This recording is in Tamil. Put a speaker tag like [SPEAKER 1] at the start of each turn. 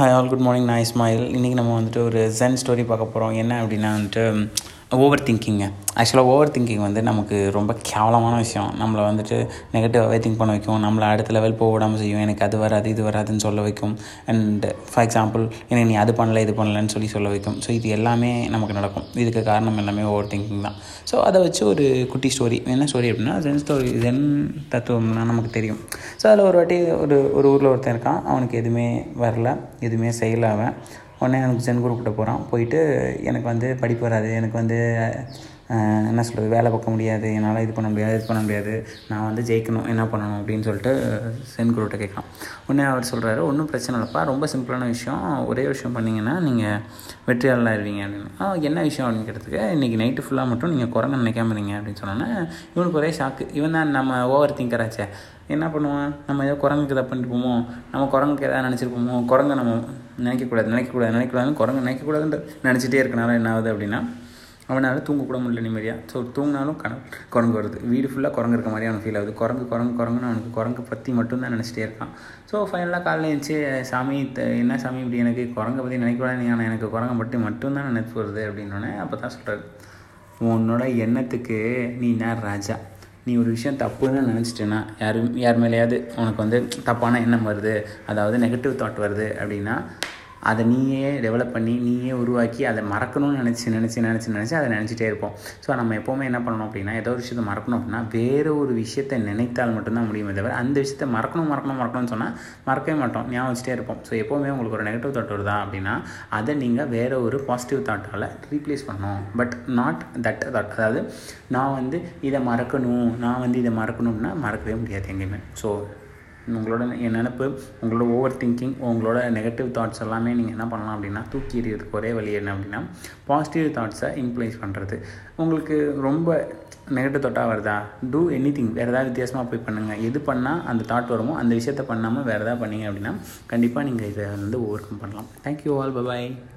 [SPEAKER 1] ஹாய் ஆல் குட் மார்னிங் நான் இஸ்மாயில் இன்றைக்கி நம்ம வந்துட்டு ஒரு ஜென் ஸ்டோரி பார்க்க போகிறோம் என்ன அப்படின்னா வந்துட்டு ஓவர் திங்கிங்க ஆக்சுவலாக ஓவர் திங்கிங் வந்து நமக்கு ரொம்ப கேவலமான விஷயம். நம்மளை வந்துட்டு நெகட்டிவாகவே திங்க் பண்ண வைக்கும். நம்மளை அடுத்த லெவல் போக விடாமல் செய்யும். எனக்கு அது வராது இது வராதுன்னு சொல்ல வைக்கும். அண்ட் ஃபார் எக்ஸாம்பிள் எனக்கு நீ அது பண்ணல இது பண்ணலன்னு சொல்லி சொல்ல வைக்கும். ஸோ இது எல்லாமே நமக்கு நடக்கும். இதுக்கு காரணம் எல்லாமே ஓவர் திங்கிங் தான். ஸோ அதை வச்சு ஒரு குட்டி ஸ்டோரி என்ன ஸ்டோரி அப்படின்னா ஜென் ஸ்டோரி ஜென் தத்துவம்னா நமக்கு தெரியும். ஸோ அதில் ஒரு வாட்டி ஒரு ஒரு ஊரில் ஒருத்தன் இருக்கான். அவனுக்கு எதுவுமே வரல எதுவுமே செய்யலை அவன். உடனே எனக்கு ஜென் குரு போகிறான் போயிட்டு எனக்கு வந்து படிப்பு வராது. எனக்கு வந்து என்ன சொல்கிறது வேலை பார்க்க முடியாது என்னால் இது பண்ண முடியாது இது பண்ண முடியாது நான் வந்து ஜெயிக்கணும் என்ன பண்ணணும் அப்படின்னு சொல்லிட்டு சென் கேட்கலாம். உடனே அவர் சொல்கிறாரு ஒன்றும் பிரச்சனை இல்லைப்பா ரொம்ப சிம்பிளான விஷயம் ஒரே விஷயம் பண்ணிங்கன்னா நீங்கள் வெற்றியாளர் ஆயிருவீங்க. அப்படின்னு. என்ன விஷயம்? அப்படின்னு கேட்டதுக்கு இன்றைக்கி நைட்டு ஃபுல்லாக மட்டும் நீங்கள் குரங்கு நினைக்காம இருங்க அப்படின்னு சொன்னோன்னே இவனுக்கு ஒரே ஷாக்கு இவன் தான் நம்ம ஓவர் திங்கராச்சே என்ன பண்ணுவான்? நம்ம ஏதோ குரங்குக்கு இதை பண்ணிருப்போமோ நம்ம குரங்குக்கு எதாவது நினச்சிருப்போமோ குரங்கை நம்ம நினைக்கக்கூடாது நினைக்கக்கூடாது நினைக்கக்கூடாதுன்னு குரங்கு நினைக்கக்கூடாதுன்ற நினச்சிட்டே இருக்கனால என்ன ஆகுது அப்படின்னா அவனால் தூங்கக்கூட முடியல நிம்மதியாக ஸோ தூங்கினாலும் கனவு குரங்கு வருது. வீடு ஃபுல்லாக குரங்கு இருக்க மாதிரி அவனுக்கு ஃபீல் ஆகுது. குரங்கு குரங்கு குரங்குன்னு அவனுக்கு குரங்கு பற்றி மட்டும்தான் நினச்சிட்டே இருக்கான். ஸோ ஃபைனலாக காலையில் எழுந்துச்சு சாமி த- என்ன சாமி இப்படி எனக்கு குரங்கை பற்றி நினைக்கூடாது ஆனால் எனக்கு குரங்கை பற்றி மட்டும்தான் நினைப்பு வருது அப்படின்னோடனே அப்போ தான் சொல்கிறாரு உன்னோட எண்ணத்துக்கு நீ நேர் ராஜா? நீ ஒரு விஷயம் தப்புன்னு நினச்சிட்டேன்னா யாரும் யார் மேலேயாவது உனக்கு வந்து தப்பான எண்ணம் வருது. அதாவது நெகட்டிவ் தாட் வருது அப்படின்னா அதை நீயே டெவலப் பண்ணி நீயே உருவாக்கி அதை மறக்கணும்னு நினச்சி நினச்சி நினச்சி நினச்சி அதை நினச்சிட்டே இருப்போம். ஸோ நம்ம எப்போவுமே என்ன பண்ணணும் அப்படின்னா ஏதோ ஒரு விஷயத்தை மறக்கணும் அப்படின்னா வேறு ஒரு விஷயத்தை நினைத்தால் மட்டும்தான் முடியுமே தவிர அந்த விஷயத்தை மறக்கணும் மறக்கணும் மறக்கணும்னு சொன்னால் மறக்கவே மாட்டோம் ஞாபகம் வச்சுட்டே இருப்போம். ஸோ எப்போவுமே உங்களுக்கு ஒரு நெகட்டிவ் தாட் வருதா அப்படின்னா அதை நீங்கள் வேறு ஒரு பாசிட்டிவ் தாட்டால் ரீப்ளேஸ் பண்ணணும். பட் நாட் தட் தாட் அதாவது நான் வந்து இதை மறக்கணும் நான் வந்து இதை மறக்கணும்னா மறக்கவே முடியாது எங்கேயுமே. ஸோ உங்களோட என் நினப்பு உங்களோட ஓவர் திங்கிங் உங்களோட நெகட்டிவ் தாட்ஸ் எல்லாமே நீங்கள் என்ன பண்ணலாம் அப்படின்னா தூக்கி எறியதுக்கு ஒரே வழி என்ன அப்படின்னா பாசிட்டிவ் தாட்ஸை இம்ப்ளைஸ் பண்ணுறது உங்களுக்கு ரொம்ப நெகட்டிவ் தாட்டாக வருதா? டூ எனி திங் வேறு ஏதாவது வித்தியாசமாக போய் பண்ணுங்கள் எது பண்ணால் அந்த தாட் வருமோ அந்த விஷயத்தை பண்ணாமல் வேறு ஏதாவது பண்ணீங்க அப்படின்னா கண்டிப்பாக நீங்கள் இதை வந்து ஓவர் கம் பண்ணலாம் thank you all bye bye